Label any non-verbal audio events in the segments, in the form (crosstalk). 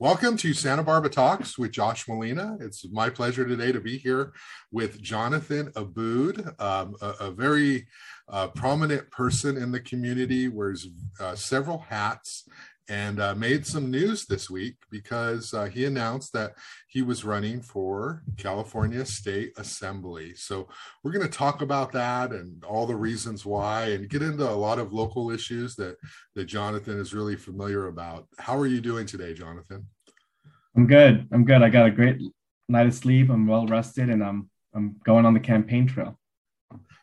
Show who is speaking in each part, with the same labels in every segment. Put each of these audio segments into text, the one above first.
Speaker 1: Welcome to Santa Barbara Talks with Josh Molina. It's my pleasure today to be here with Jonathan Abboud, um, a, a, very uh, prominent person in the community, wears uh, several hats, and uh, made some news this week because uh, he announced that he was running for California State Assembly. So we're going to talk about that and all the reasons why, and get into a lot of local issues that that Jonathan is really familiar about. How are you doing today, Jonathan?
Speaker 2: I'm good. I'm good. I got a great night of sleep. I'm well rested, and I'm I'm going on the campaign trail.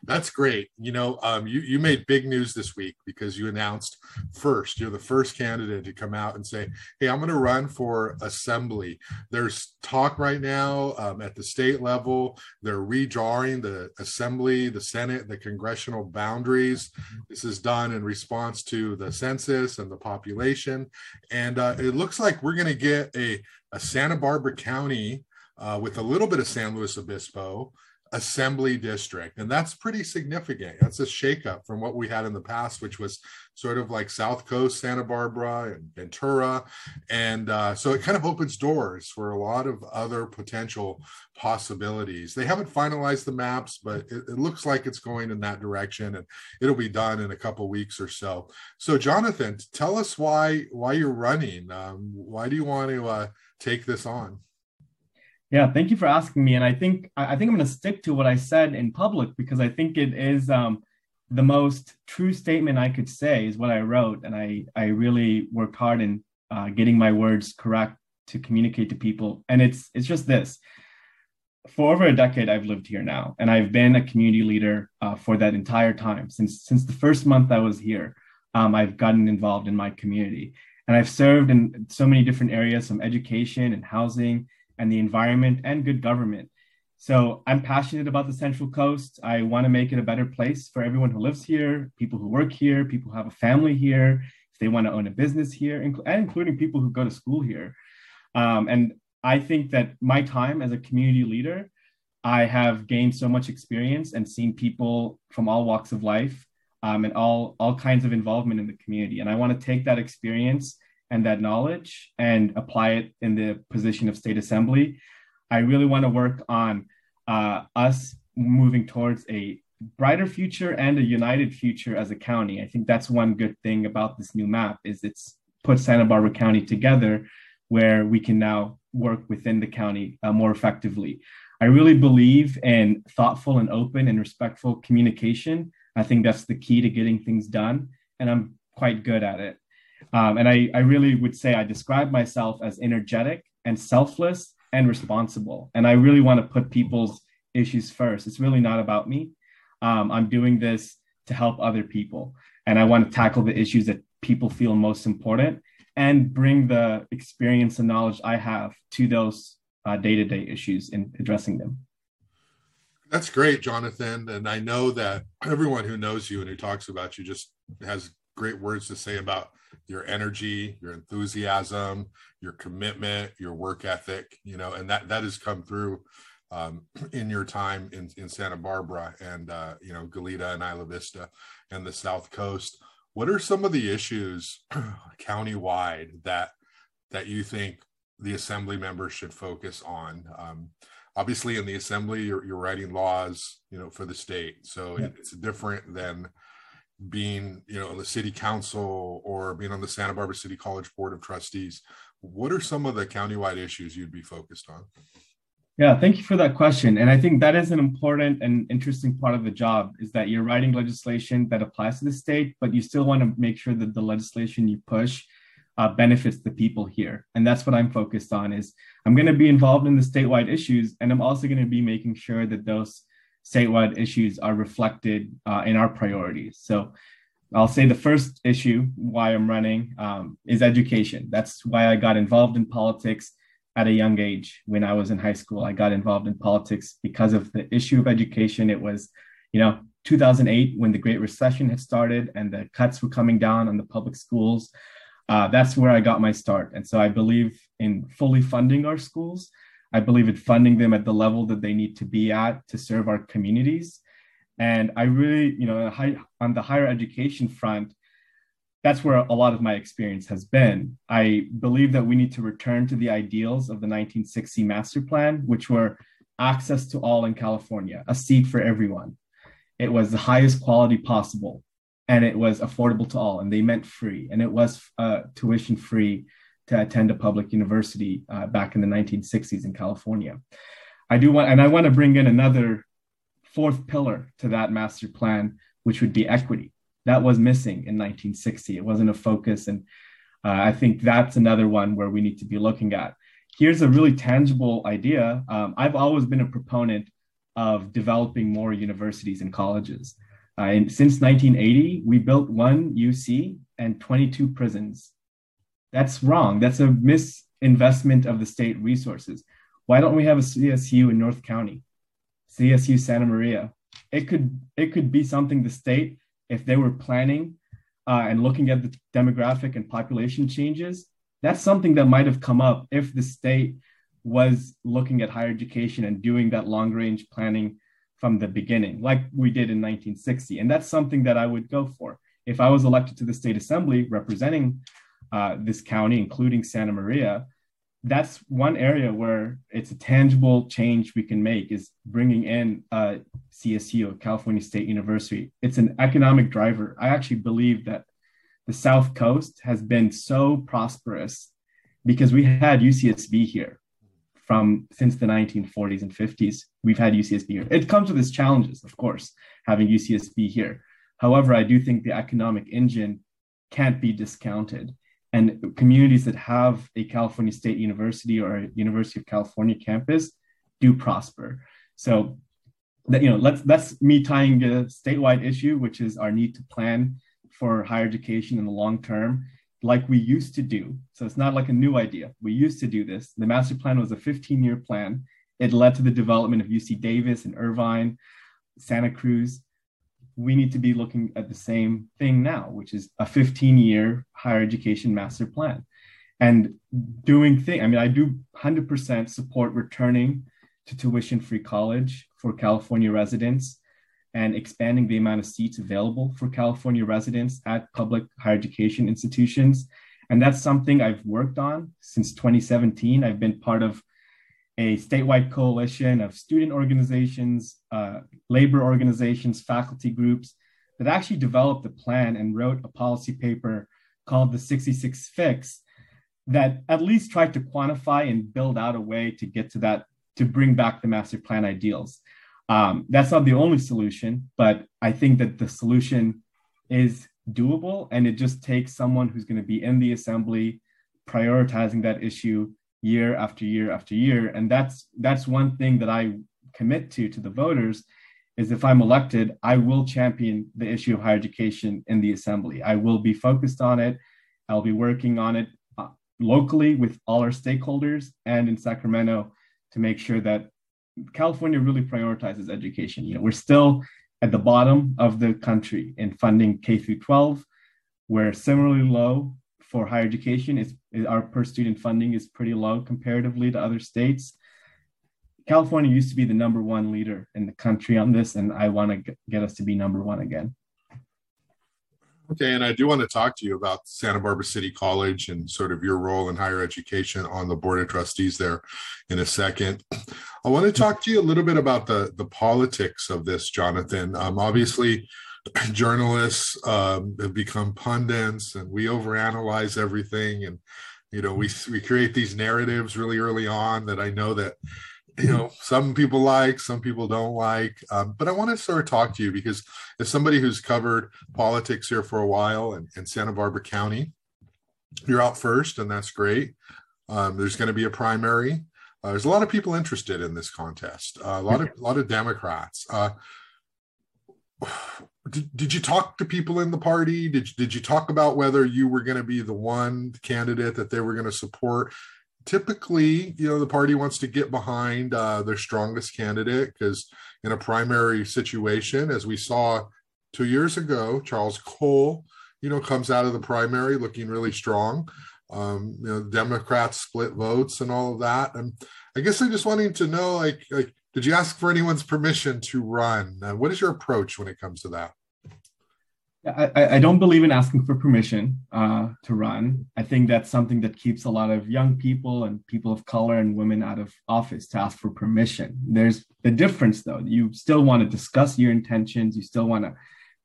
Speaker 1: That's great. You know, um, you you made big news this week because you announced first. You're the first candidate to come out and say, "Hey, I'm going to run for assembly." There's talk right now um, at the state level. They're redrawing the assembly, the Senate, the congressional boundaries. This is done in response to the census and the population, and uh, it looks like we're going to get a a Santa Barbara County uh, with a little bit of San Luis Obispo assembly district. And that's pretty significant. That's a shakeup from what we had in the past, which was sort of like South Coast, Santa Barbara, and Ventura. And uh, so it kind of opens doors for a lot of other potential possibilities. They haven't finalized the maps, but it, it looks like it's going in that direction and it'll be done in a couple weeks or so. So, Jonathan, tell us why why you're running. Um, why do you want to uh, take this on?
Speaker 2: Yeah, thank you for asking me. And I think I think I'm going to stick to what I said in public because I think it is um, the most true statement I could say is what I wrote, and I I really worked hard in uh, getting my words correct to communicate to people. And it's it's just this: for over a decade, I've lived here now, and I've been a community leader uh, for that entire time since since the first month I was here. Um, I've gotten involved in my community, and I've served in so many different areas, from education and housing and the environment and good government. So I'm passionate about the Central Coast. I want to make it a better place for everyone who lives here, people who work here, people who have a family here, if they want to own a business here, and including people who go to school here. Um, and I think that my time as a community leader, I have gained so much experience and seen people from all walks of life um, and all all kinds of involvement in the community. And I want to take that experience and that knowledge and apply it in the position of state assembly. I really want to work on uh, us moving towards a brighter future and a united future as a county. I think that's one good thing about this new map is it's put Santa Barbara County together where we can now work within the county uh, more effectively. I really believe in thoughtful and open and respectful communication. I think that's the key to getting things done, and I'm quite good at it. Um, and I, I really would say I describe myself as energetic and selfless and responsible. And I really want to put people's issues first. It's really not about me. Um, I'm doing this to help other people. And I want to tackle the issues that people feel most important and bring the experience and knowledge I have to those day to day issues in addressing them.
Speaker 1: That's great, Jonathan. And I know that everyone who knows you and who talks about you just has great words to say about your energy, your enthusiasm, your commitment, your work ethic, you know, and that that has come through um, (clears throat) in your time in, in Santa Barbara and uh, you know Goleta and Isla Vista and the South Coast. What are some of the issues (clears throat) countywide that that you think the assembly members should focus on? Um, obviously, in the assembly, you're, you're, writing laws, you know, for the state, so yeah. it's different than being you know on the city council or being on the santa barbara city college board of trustees what are some of the countywide issues you'd be focused on?
Speaker 2: Yeah thank you for that question. And i think that is an important and interesting part of the job is that you're writing legislation that applies to the state but you still want to make sure that the legislation you push uh, benefits the people here. And that's what i'm focused on is i'm going to be involved in the statewide issues and i'm also going to be making sure that those statewide issues are reflected uh, in our priorities. So I'll say the first issue why I'm running um, is education. That's why I got involved in politics at a young age. When I was in high school, I got involved in politics because of the issue of education. It was, you know, 2008 when the Great Recession had started and the cuts were coming down on the public schools. Uh, that's where I got my start. And so I believe in fully funding our schools I believe in funding them at the level that they need to be at to serve our communities. And I really, you know, on the higher education front, that's where a lot of my experience has been. I believe that we need to return to the ideals of the 1960 master plan, which were access to all in California, a seat for everyone. It was the highest quality possible, and it was affordable to all, and they meant free, and it was uh, tuition free to attend a public university uh, back in the 1960s in California. I do want, and I want to bring in another fourth pillar to that master plan, which would be equity. That was missing in 1960. It wasn't a focus, and uh, I think that's another one where we need to be looking at. Here's a really tangible idea. Um, I've always been a proponent of developing more universities and colleges. Uh, and since 1980, we built one UC and 22 prisons that's wrong. That's a misinvestment of the state resources. Why don't we have a CSU in North County, CSU Santa Maria? It could it could be something the state, if they were planning uh, and looking at the demographic and population changes, that's something that might have come up if the state was looking at higher education and doing that long range planning from the beginning, like we did in 1960. And that's something that I would go for. If I was elected to the state assembly representing uh, this county, including Santa Maria, that's one area where it's a tangible change we can make is bringing in uh, CSU, California State University. It's an economic driver. I actually believe that the South Coast has been so prosperous because we had UCSB here from since the 1940s and 50s. We've had UCSB here. It comes with its challenges, of course, having UCSB here. However, I do think the economic engine can't be discounted and communities that have a California State University or a University of California campus do prosper. So that you know, let's that's me tying a statewide issue, which is our need to plan for higher education in the long term, like we used to do. So it's not like a new idea. We used to do this. The master plan was a 15-year plan. It led to the development of UC Davis and Irvine, Santa Cruz we need to be looking at the same thing now, which is a 15 year higher education master plan and doing things. I mean, I do 100% support returning to tuition free college for California residents and expanding the amount of seats available for California residents at public higher education institutions. And that's something I've worked on since 2017. I've been part of a statewide coalition of student organizations, uh, labor organizations, faculty groups that actually developed a plan and wrote a policy paper called the 66 Fix that at least tried to quantify and build out a way to get to that, to bring back the master plan ideals. Um, that's not the only solution, but I think that the solution is doable and it just takes someone who's going to be in the assembly prioritizing that issue year after year after year. And that's that's one thing that i commit to to the voters is if i'm elected i will champion the issue of higher education in the assembly. I will be focused on it. I'll be working on it uh, locally with all our stakeholders and in sacramento to make sure that california really prioritizes education. You know we're still at the bottom of the country in funding k through 12 we're similarly low for higher education is, our per student funding is pretty low comparatively to other states. California used to be the number one leader in the country on this, and I want to get us to be number one again.
Speaker 1: Okay, and I do want to talk to you about Santa Barbara City College and sort of your role in higher education on the board of trustees there in a second. I want to talk to you a little bit about the the politics of this, Jonathan. Um, obviously, (clears throat) journalists um, have become pundits and we overanalyze everything. And you know we we create these narratives really early on that i know that you know (clears throat) some people like some people don't like. Um, but i want to sort of talk to you because as somebody who's covered politics here for a while in, in santa barbara county you're out first and that's great. Um, there's going to be a primary. Uh, there's a lot of people interested in this contest uh, a lot of a lot of democrats. Uh, did, did you talk to people in the party? Did, did you talk about whether you were going to be the one candidate that they were going to support? Typically, you know, the party wants to get behind uh, their strongest candidate because in a primary situation, as we saw two years ago, Charles Cole, you know, comes out of the primary looking really strong. Um, you know, Democrats split votes and all of that. And I guess I'm just wanting to know, like, like, did you ask for anyone's permission to run? Uh, what is your approach when it comes to that?
Speaker 2: I, I don't believe in asking for permission uh, to run. I think that's something that keeps a lot of young people and people of color and women out of office to ask for permission. There's the difference, though. You still want to discuss your intentions. You still want to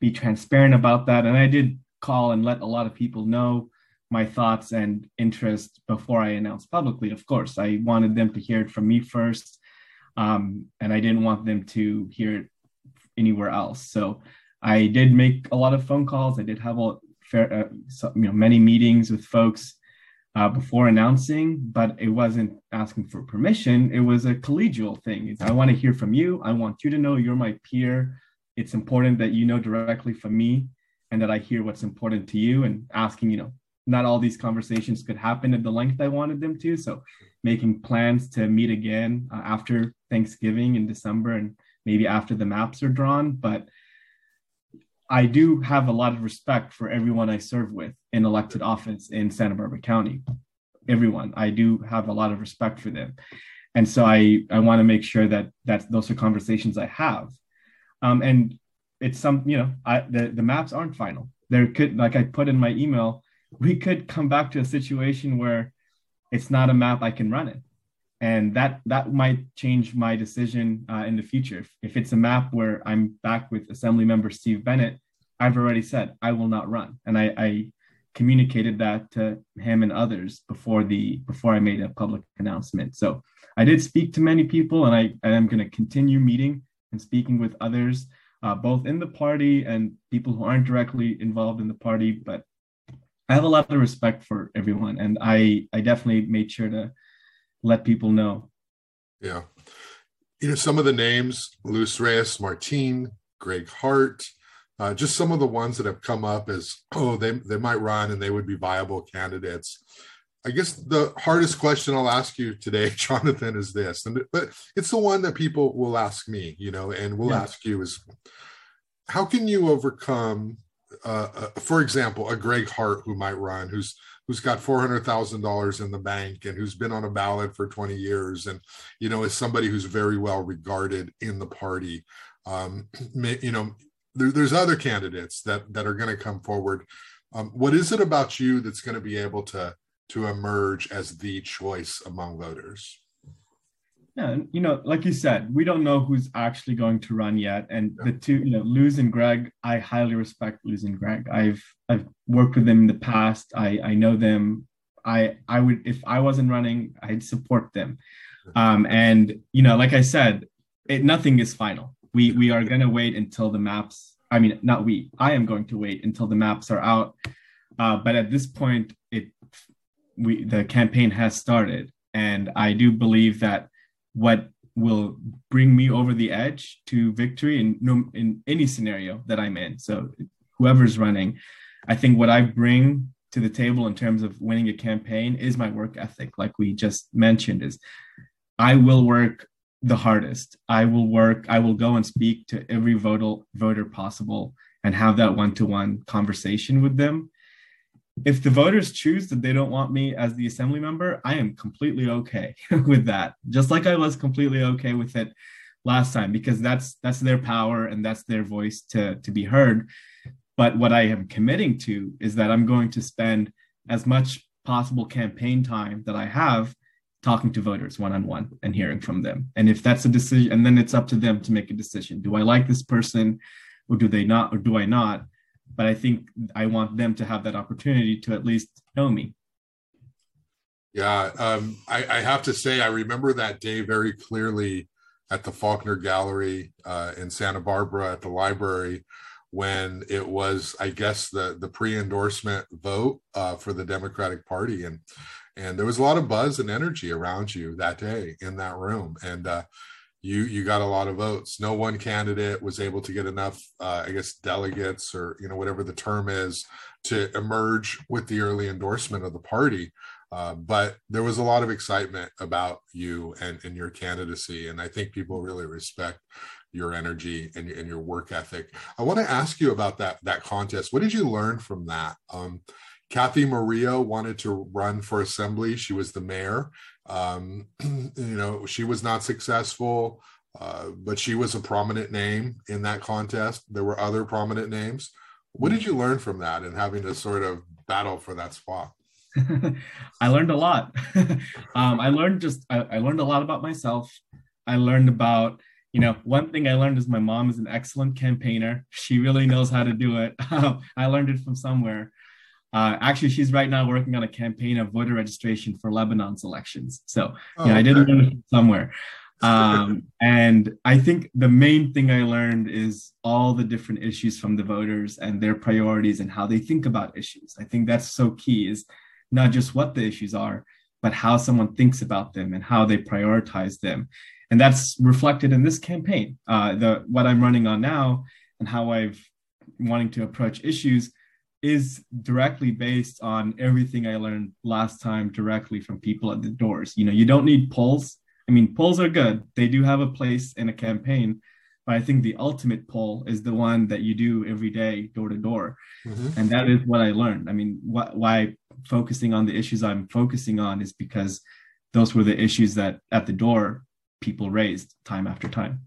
Speaker 2: be transparent about that. And I did call and let a lot of people know my thoughts and interests before I announced publicly. Of course, I wanted them to hear it from me first, um, and I didn't want them to hear it anywhere else. So I did make a lot of phone calls. I did have a fair, uh, so, you know, many meetings with folks uh, before announcing, but it wasn't asking for permission. It was a collegial thing. It's, I want to hear from you. I want you to know you're my peer. It's important that you know directly from me and that I hear what's important to you and asking, you know, not all these conversations could happen at the length I wanted them to. So making plans to meet again uh, after Thanksgiving in December and maybe after the maps are drawn. But I do have a lot of respect for everyone I serve with in elected office in Santa Barbara County. Everyone, I do have a lot of respect for them, and so I I want to make sure that that those are conversations I have, um, and it's some you know I the the maps aren't final. There could like I put in my email, we could come back to a situation where it's not a map I can run it and that that might change my decision uh, in the future. If, if, it's a map where I'm back with Assembly Member Steve Bennett, I've already said I will not run, and I, I communicated that to him and others before the before I made a public announcement. So I did speak to many people, and I, I am going to continue meeting and speaking with others, uh, both in the party and people who aren't directly involved in the party. But I have a lot of respect for everyone, and I I definitely made sure to let people know.
Speaker 1: Yeah. You know, some of the names, Luz Reyes Martin, Greg Hart, uh, just some of the ones that have come up as, oh, they, they might run and they would be viable candidates. I guess the hardest question I'll ask you today, (laughs) Jonathan, is this, and but it's the one that people will ask me, you know, and will yeah. ask you is, how can you overcome, uh, uh, for example, a Greg Hart who might run, who's who's got four hundred thousand dollars in the bank and who's been on a ballot for twenty years, and you know is somebody who's very well regarded in the party. Um, (clears throat) you know, there, there's other candidates that that are going to come forward. Um, what is it about you that's going to be able to to emerge as the choice among voters?
Speaker 2: Yeah, you know, like you said, we don't know who's actually going to run yet. And the two, you know, Luz and Greg, I highly respect Luz and Greg. I've I've worked with them in the past. I I know them. I I would if I wasn't running, I'd support them. Um, and you know, like I said, it, nothing is final. We we are gonna wait until the maps. I mean, not we. I am going to wait until the maps are out. Uh, but at this point, it we the campaign has started, and I do believe that what will bring me over the edge to victory in no, in any scenario that I'm in. So whoever's running, I think what I bring to the table in terms of winning a campaign is my work ethic. Like we just mentioned, is I will work the hardest. I will work. I will go and speak to every voter voter possible and have that one to one conversation with them if the voters choose that they don't want me as the assembly member, I am completely okay (laughs) with that. Just like I was completely okay with it last time because that's that's their power and that's their voice to to be heard. But what I am committing to is that I'm going to spend as much possible campaign time that I have talking to voters one on one and hearing from them. And if that's a decision, and then it's up to them to make a decision. Do I like this person or do they not, or do I not? But I think I want them to have that opportunity to at least know me.
Speaker 1: Yeah, um, I, I, have to say, I remember that day very clearly at the Faulkner Gallery uh, in Santa Barbara at the library when it was, I guess, the the pre-endorsement vote uh, for the Democratic Party, and and there was a lot of buzz and energy around you that day in that room, and uh, you you got a lot of votes. No one candidate was able to get enough, uh, I guess, delegates or you know whatever the term is to emerge with the early endorsement of the party. Uh, but there was a lot of excitement about you and, and your candidacy, and I think people really respect your energy and, and your work ethic. I want to ask you about that that contest. What did you learn from that? Um, Cathy Murillo wanted to run for assembly. She was the mayor. Um, (clears throat) you know, she was not successful, uh, but she was a prominent name in that contest. There were other prominent names. What did you learn from that and having to sort of battle for that spot? (laughs)
Speaker 2: I learned a lot. (laughs) um, I learned just I, I learned a lot about myself. I learned about you know one thing I learned is my mom is an excellent campaigner. She really knows how to do it. (laughs) I learned it from somewhere. Uh, actually, she's right now working on a campaign of voter registration for Lebanon's elections. So oh, yeah, I did learn it somewhere. (laughs) Um, and I think the main thing I learned is all the different issues from the voters and their priorities and how they think about issues. I think that's so key is not just what the issues are, but how someone thinks about them and how they prioritize them. And that's reflected in this campaign. Uh, the what I'm running on now and how I've wanting to approach issues is directly based on everything I learned last time directly from people at the doors. You know, you don't need polls I mean, polls are good. They do have a place in a campaign, but I think the ultimate poll is the one that you do every day, door to door. Mm-hmm. And that is what I learned. I mean, wh- why focusing on the issues I'm focusing on is because those were the issues that at the door people raised time after time.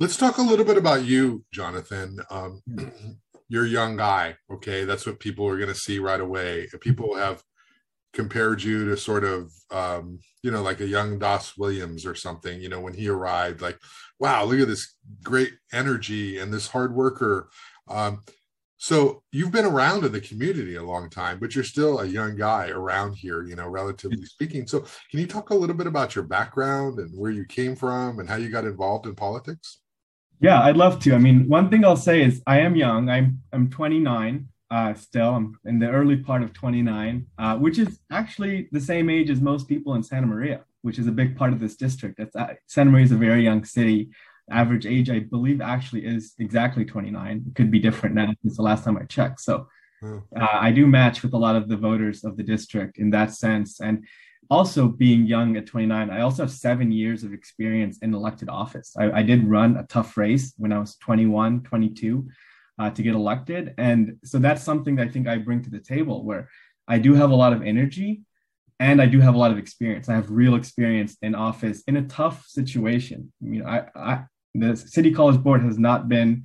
Speaker 1: Let's talk a little bit about you, Jonathan. Um, (clears throat) you're a young guy. Okay. That's what people are going to see right away. People have compared you to sort of um, you know like a young Das Williams or something you know when he arrived like wow look at this great energy and this hard worker um, so you've been around in the community a long time but you're still a young guy around here you know relatively speaking so can you talk a little bit about your background and where you came from and how you got involved in politics
Speaker 2: yeah i'd love to i mean one thing i'll say is i am young i'm i'm 29 uh, still. I'm in the early part of 29, uh, which is actually the same age as most people in Santa Maria, which is a big part of this district. It's, uh, Santa Maria is a very young city. Average age, I believe, actually is exactly 29. It could be different now since the last time I checked. So hmm. uh, I do match with a lot of the voters of the district in that sense. And also being young at 29, I also have seven years of experience in elected office. I, I did run a tough race when I was 21, 22 uh, to get elected. And so that's something that I think I bring to the table where I do have a lot of energy and I do have a lot of experience. I have real experience in office in a tough situation. You know, I, I the city college board has not been,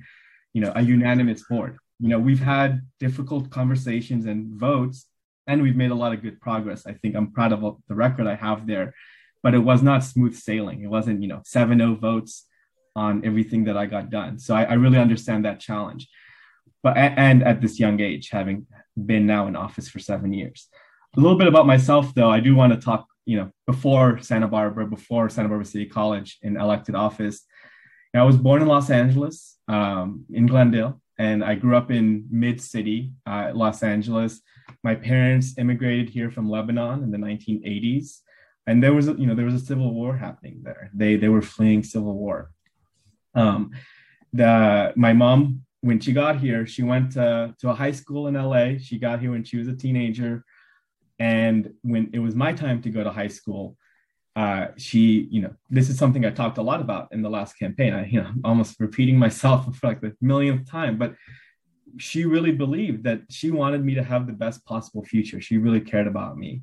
Speaker 2: you know, a unanimous board. You know, we've had difficult conversations and votes, and we've made a lot of good progress. I think I'm proud of the record I have there, but it was not smooth sailing. It wasn't, you know, 7-0 votes on everything that I got done. So I, I really understand that challenge. But and at this young age, having been now in office for seven years. A little bit about myself, though, I do want to talk. You know, before Santa Barbara, before Santa Barbara City College in elected office, I was born in Los Angeles, um, in Glendale, and I grew up in mid city, uh, Los Angeles. My parents immigrated here from Lebanon in the 1980s, and there was you know there was a civil war happening there. They they were fleeing civil war. Um, the my mom when she got here, she went to, to a high school in LA. She got here when she was a teenager. And when it was my time to go to high school, uh, she, you know, this is something I talked a lot about in the last campaign. I, you know, almost repeating myself (laughs) for like the millionth time, but she really believed that she wanted me to have the best possible future. She really cared about me.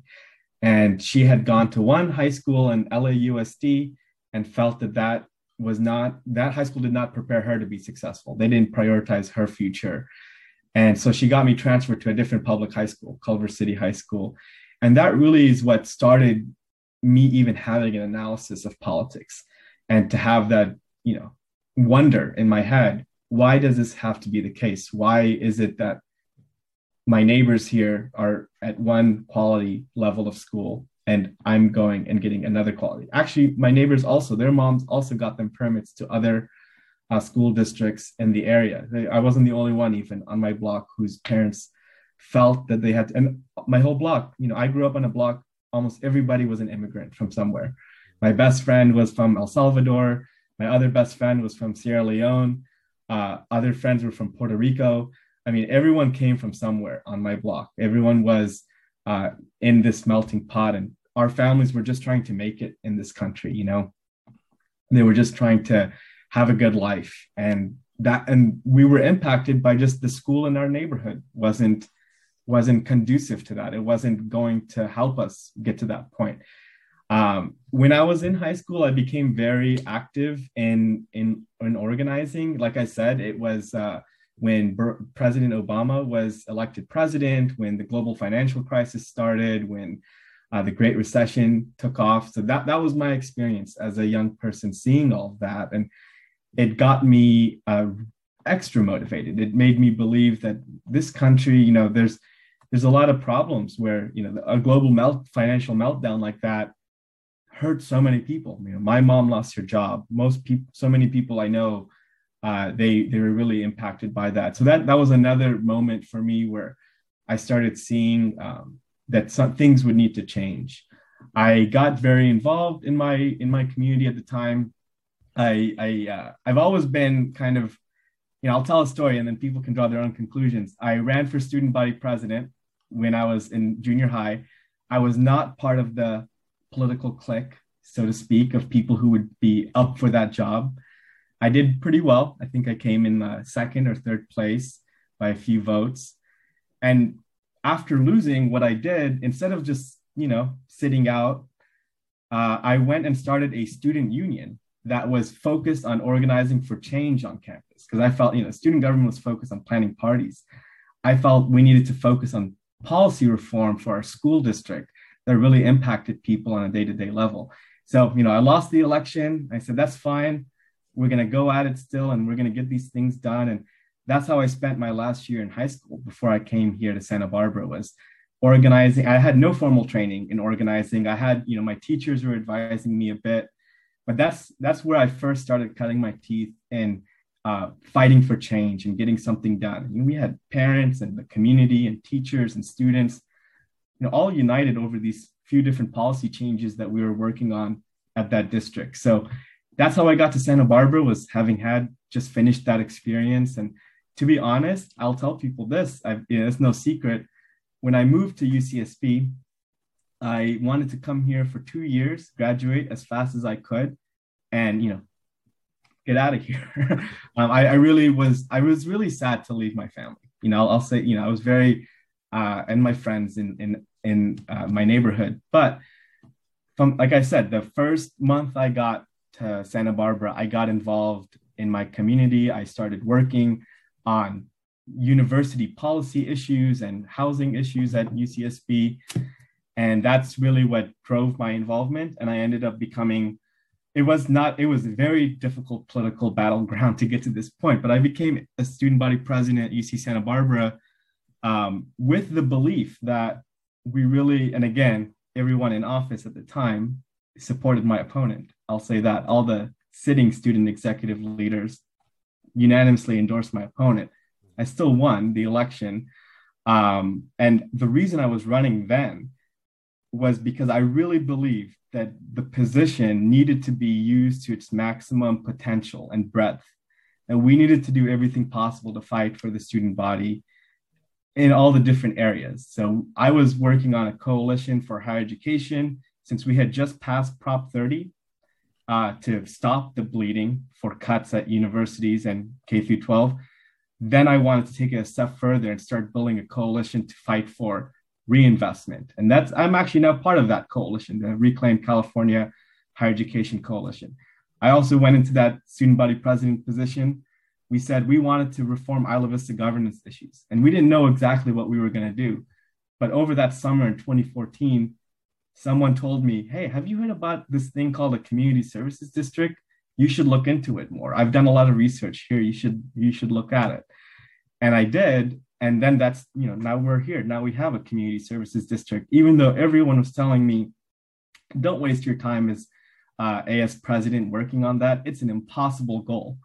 Speaker 2: And she had gone to one high school in LAUSD and felt that that was not that high school did not prepare her to be successful. They didn't prioritize her future. And so she got me transferred to a different public high school, Culver City High School. And that really is what started me even having an analysis of politics and to have that, you know, wonder in my head, why does this have to be the case? Why is it that my neighbors here are at one quality level of school and I'm going and getting another quality. Actually, my neighbors also, their moms also got them permits to other uh, school districts in the area. They, I wasn't the only one, even on my block, whose parents felt that they had and my whole block, you know, I grew up on a block, almost everybody was an immigrant from somewhere. My best friend was from El Salvador. My other best friend was from Sierra Leone. Uh, other friends were from Puerto Rico. I mean, everyone came from somewhere on my block. Everyone was uh, in this melting pot and our families were just trying to make it in this country you know they were just trying to have a good life and that and we were impacted by just the school in our neighborhood wasn't wasn't conducive to that it wasn't going to help us get to that point um, when i was in high school i became very active in in in organizing like i said it was uh, when Ber- President Obama was elected president, when the global financial crisis started, when uh, the Great Recession took off. So that that was my experience as a young person, seeing all of that, and it got me uh, extra motivated. It made me believe that this country, you know, there's there's a lot of problems where you know a global melt financial meltdown like that hurt so many people. You know, my mom lost her job. Most people, so many people I know, uh, they they were really impacted by that. So that that was another moment for me where I started seeing um, that some things would need to change. I got very involved in my in my community at the time. I I uh, I've always been kind of, you know, I'll tell a story and then people can draw their own conclusions. I ran for student body president when I was in junior high. I was not part of the political clique, so to speak, of people who would be up for that job. I did pretty well. I think I came in uh, second or third place by a few votes. And after losing, what I did, instead of just, you know, sitting out, uh, I went and started a student union that was focused on organizing for change on campus. Because I felt, you know, student government was focused on planning parties. I felt we needed to focus on policy reform for our school district that really impacted people on a day-to-day level. So, you know, I lost the election. I said, that's fine. We're going to go at it still and we're going to get these things done. And that's how I spent my last year in high school before I came here to Santa Barbara was organizing. I had no formal training in organizing. I had, you know, my teachers were advising me a bit, but that's that's where I first started cutting my teeth in uh, fighting for change and getting something done. We had parents and the community and teachers and students you know, all united over these few different policy changes that we were working on at that district. So that's how I got to Santa Barbara was having had just finished that experience. And to be honest, I'll tell people this, I've, you know, it's no secret. When I moved to UCSB, I wanted to come here for two years, graduate as fast as I could, and you know, get out of here. (laughs) um, I, I, really was, I was really sad to leave my family. You know, I'll, I'll say, you know, I was very, uh, and my friends in in in uh, my neighborhood. But from like I said, the first month I got to Santa Barbara, I got involved in my community. I started working on university policy issues and housing issues at UCSB. And that's really what drove my involvement. And I ended up becoming, it was not, it was a very difficult political battleground to get to this point, but I became a student body president at UC Santa Barbara um, with the belief that we really, and again, everyone in office at the time supported my opponent. I'll say that all the sitting student executive leaders unanimously endorsed my opponent. I still won the election. Um, and the reason I was running then was because I really believed that the position needed to be used to its maximum potential and breadth. And we needed to do everything possible to fight for the student body in all the different areas. So I was working on a coalition for higher education since we had just passed Prop 30 uh, to stop the bleeding for cuts at universities and K through 12. Then I wanted to take it a step further and start building a coalition to fight for reinvestment. And that's I'm actually now part of that coalition, the Reclaim California Higher Education Coalition. I also went into that student body president position we said we wanted to reform Isla Vista governance issues. And we didn't know exactly what we were going to do. But over that summer in 2014, someone told me, Hey, have you heard about this thing called a community services district? You should look into it more. I've done a lot of research here. You should you should look at it. And I did. And then that's, you know, now we're here. Now we have a community services district, even though everyone was telling me, don't waste your time as uh, AS president working on that. It's an impossible goal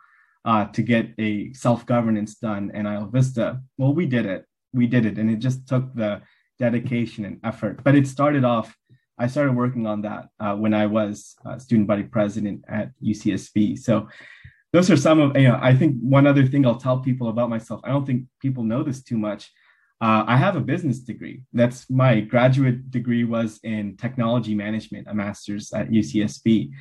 Speaker 2: uh, to get a self governance done in Isla Vista. Well, we did it. We did it. And it just took the dedication and effort. But it started off, I started working on that uh, when I was student body president at UCSB. So those are some of, you know, I think one other thing I'll tell people about myself, I don't think people know this too much. Uh, I have a business degree. That's my graduate degree was in technology management, a master's at UCSB.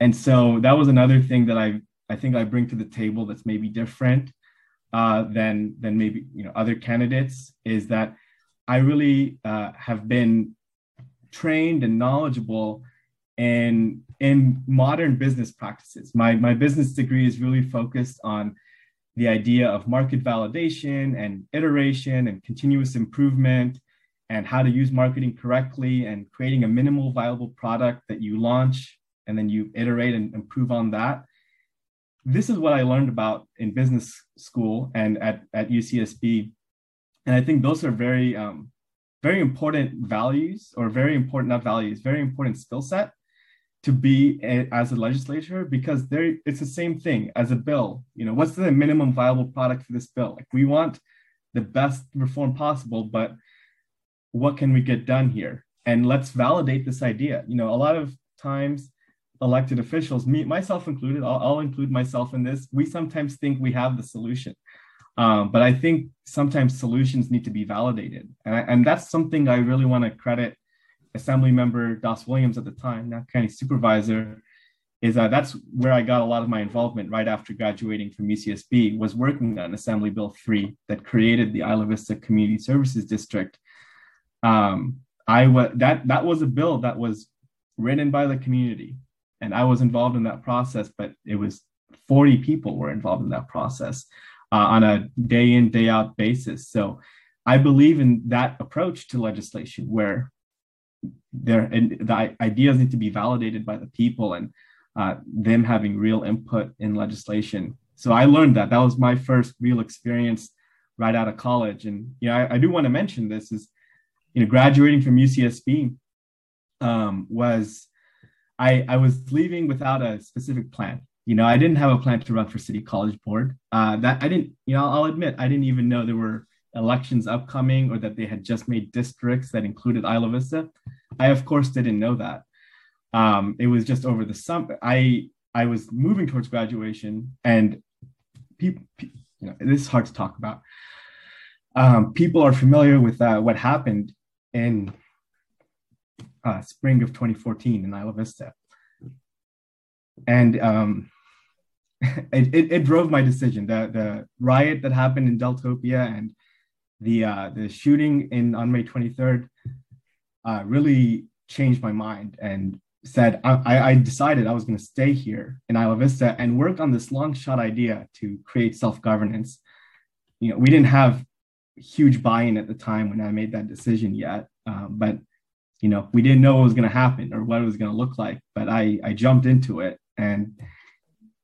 Speaker 2: And so that was another thing that I I think I bring to the table that's maybe different uh, than than maybe you know other candidates is that I really uh, have been trained and knowledgeable in in modern business practices. My my business degree is really focused on the idea of market validation and iteration and continuous improvement and how to use marketing correctly and creating a minimal viable product that you launch and then you iterate and improve on that. This is what I learned about in business school and at, at UCSB. And I think those are very, um, very important values or very important, not values, very important skill set to be a, as a legislature because there it's the same thing as a bill. You know, what's the minimum viable product for this bill? Like we want the best reform possible, but what can we get done here? And let's validate this idea. You know, a lot of times elected officials, me myself included, I'll, I'll include myself in this. We sometimes think we have the solution. Um, but I think sometimes solutions need to be validated. And, I, and that's something I really want to credit Assembly Member Das Williams at the time, now county supervisor, is that that's where I got a lot of my involvement right after graduating from UCSB was working on Assembly Bill 3 that created the Isla Vista Community Services District. Um, I was that that was a bill that was written by the community and I was involved in that process, but it was 40 people were involved in that process uh, on a day in, day out basis. So I believe in that approach to legislation where there and the ideas need to be validated by the people and uh, them having real input in legislation. So I learned that. That was my first real experience right out of college. And you know, I, I do want to mention this is, you know, graduating from UCSB um, was I I was leaving without a specific plan. You know, I didn't have a plan to run for city college board. Uh, that I didn't. You know, I'll admit I didn't even know there were elections upcoming or that they had just made districts that included Isla Vista. I, of course, didn't know that. Um, it was just over the summer. I I was moving towards graduation, and people, you know, this is hard to talk about. Um, people are familiar with uh, what happened in uh, spring of 2014 in Isla Vista, and um, (laughs) it, it, it drove my decision. The the riot that happened in Deltopia and the uh, the shooting in on May 23rd uh, really changed my mind and said I, I decided I was going to stay here in Isla Vista and work on this long shot idea to create self governance. You know, we didn't have huge buy-in at the time when I made that decision yet, um, but you know, we didn't know what was going to happen or what it was going to look like. But I I jumped into it and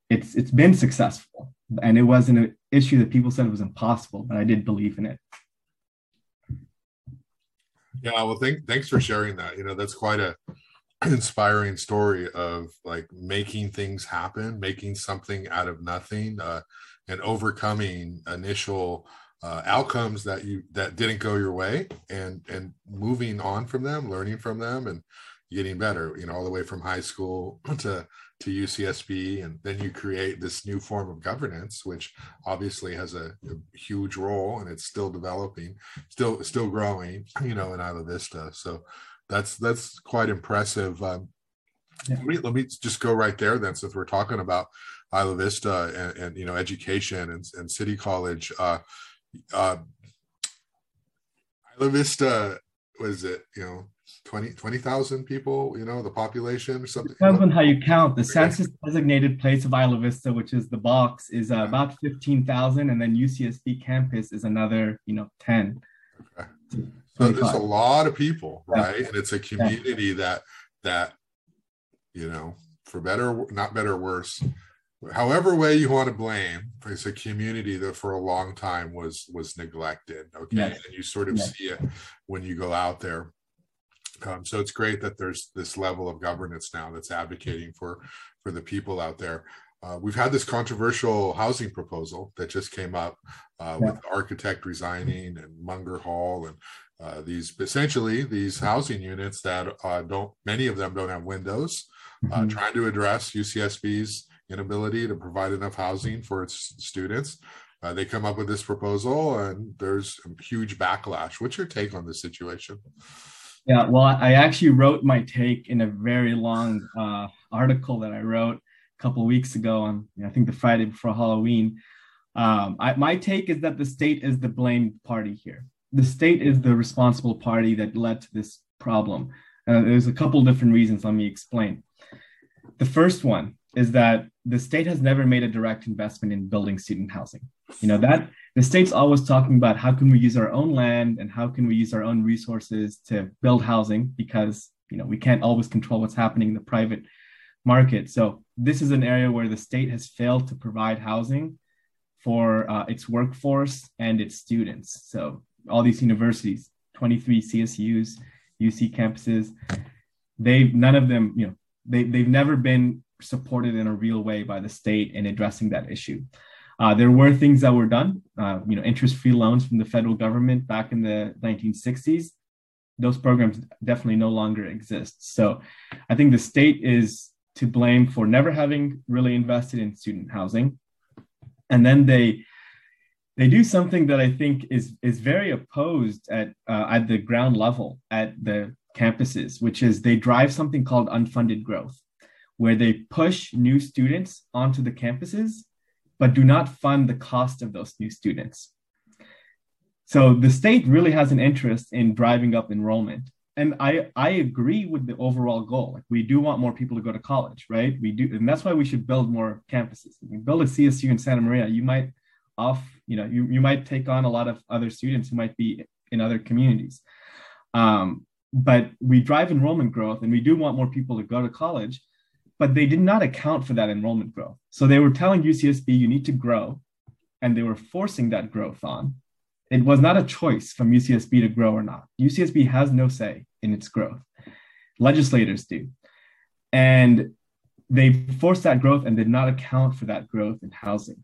Speaker 2: it's it's been successful. And it wasn't an issue that people said was impossible, but I did believe in it.
Speaker 1: Yeah, well, thank, thanks for sharing that. You know, that's quite a (clears throat) inspiring story of like making things happen, making something out of nothing, uh, and overcoming initial uh, outcomes that you that didn't go your way, and and moving on from them, learning from them, and getting better. You know, all the way from high school (clears throat) to to UCSB, and then you create this new form of governance, which obviously has a, a, huge role, and it's still developing, still still growing. (clears throat) You know, in Isla Vista, so that's that's quite impressive. Um, yeah. let, me, let me just go right there then, since we're talking about Isla Vista and, and you know education and, and City College. Uh, uh, Isla Vista was it you know 20 20,000 people, you know, the population or something.
Speaker 2: Depends on how you count. The census designated place of Isla Vista, which is the box, is uh, about 15,000. And then UCSB campus is another, you know, 10.
Speaker 1: Okay. So there's a lot of people, right? Yeah. And it's a community yeah. that, that, you know, for better, not better, worse, however way you want to blame it's a community that for a long time was was neglected okay yes. and you sort of yes. see it when you go out there um, so it's great that there's this level of governance now that's advocating for for the people out there. Uh, we've had this controversial housing proposal that just came up uh, yeah. with architect resigning and Munger Hall and uh, these essentially these housing units that uh, don't many of them don't have windows. Uh, mm-hmm. trying to address UCSB's inability to provide enough housing for its students. Uh, they come up with this proposal and there's a huge backlash. What's your take on this situation?
Speaker 2: Yeah, well, I actually wrote my take in a very long uh, article that I wrote a couple weeks ago on, I think, the Friday before Halloween. Um, I, my take is that the state is the blamed party here. The state is the responsible party that led to this problem. Uh, there's a couple different reasons. Let me explain. The first one is that the state has never made a direct investment in building student housing. You know, that the state's always talking about how can we use our own land and how can we use our own resources to build housing because, you know, we can't always control what's happening in the private market. So this is an area where the state has failed to provide housing for uh, its workforce and its students. So all these universities, 23 CSUs, UC campuses, they've none of them, you know, they, they've never been supported in a real way by the state in addressing that issue. Uh, there were things that were done, uh, you know, interest-free loans from the federal government back in the 1960s. Those programs definitely no longer exist. So I think the state is to blame for never having really invested in student housing. And then they they do something that I think is is very opposed at uh, at the ground level at the campuses, which is they drive something called unfunded growth, where they push new students onto the campuses, but do not fund the cost of those new students. So the state really has an interest in driving up enrollment. And I, I agree with the overall goal. Like we do want more people to go to college, right? We do, and that's why we should build more campuses. If you build a CSU in Santa Maria, you might off, you know, you, you might take on a lot of other students who might be in other communities. Um, but we drive enrollment growth and we do want more people to go to college but they did not account for that enrollment growth. So they were telling ucsb you need to grow and they were forcing that growth on. It was not a choice from ucsb to grow or not. Ucsb has no say in its growth. Legislators do. And they forced that growth and did not account for that growth in housing.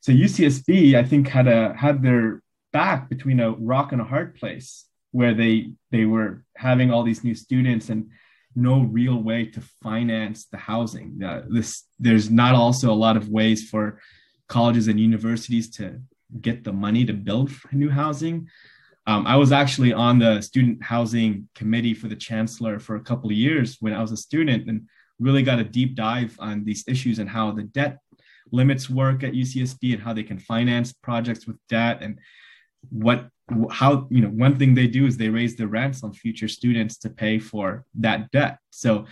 Speaker 2: So ucsb i think had a had their back between a rock and a hard place where they they were having all these new students and no real way to finance the housing. Uh, this there's not also a lot of ways for colleges and universities to get the money to build (laughs) new housing. Um, I was actually on the student housing committee for the chancellor for a couple of years when I was a student and really got a deep dive on these issues and how the debt limits work at UCSB and how they can finance projects with debt and what how you know one thing they do is they raise the rents on future students to pay for that debt. So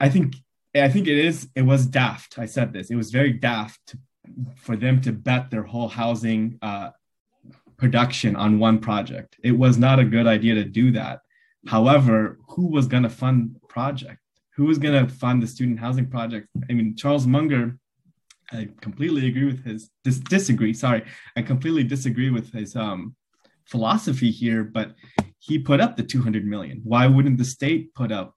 Speaker 2: i think i think it is it was daft. I said this. It was very daft to, for them to bet their whole housing uh, production on one project. It was not a good idea to do that. However who was going to fund the project? Who was going to fund the student housing project? I mean charles munger I completely agree with his dis- disagree. Sorry, I completely disagree with his um, philosophy here. But he put up the 200 million. Why wouldn't the state put up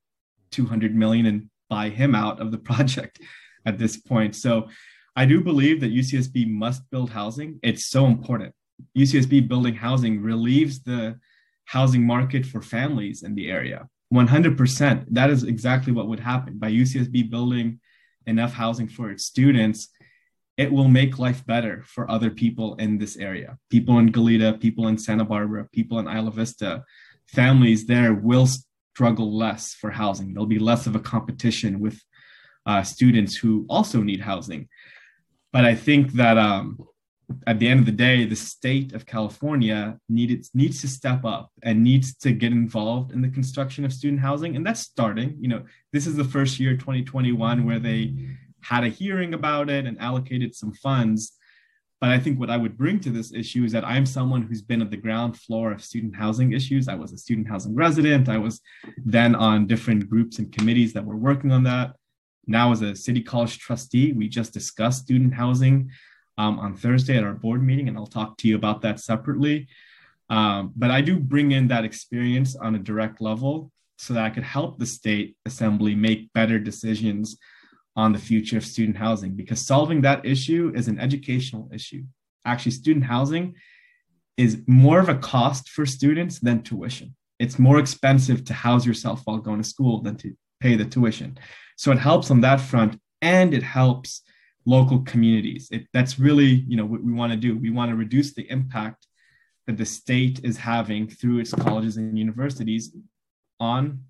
Speaker 2: 200 million and buy him out of the (laughs) project at this point? So I do believe that UCSB must build housing. It's so important. UCSB building housing relieves the housing market for families in the area. 100%. That is exactly what would happen by UCSB building enough housing for its students it will make life better for other people in this area. People in Goleta, people in Santa Barbara, people in Isla Vista, families there will struggle less for housing. There'll be less of a competition with uh, students who also need housing. But I think that um, at the end of the day, the state of California needed, needs to step up and needs to get involved in the construction of student housing. And that's starting. You know, this is the first year, 2021, where they had a hearing about it and allocated some funds. But I think what I would bring to this issue is that I'm someone who's been at the ground floor of student housing issues. I was a student housing resident. I was then on different groups and committees that were working on that. Now, as a city college trustee, we just discussed student housing um, on Thursday at our board meeting, and I'll talk to you about that separately. Um, but I do bring in that experience on a direct level so that I could help the state assembly make better decisions on the future of student housing because solving that issue is an educational issue. Actually, student housing is more of a cost for students than tuition. It's more expensive to house yourself while going to school than to pay the tuition. So it helps on that front and it helps local communities. It, that's really, you know, what we want to do. We want to reduce the impact that the state is having through its colleges and universities on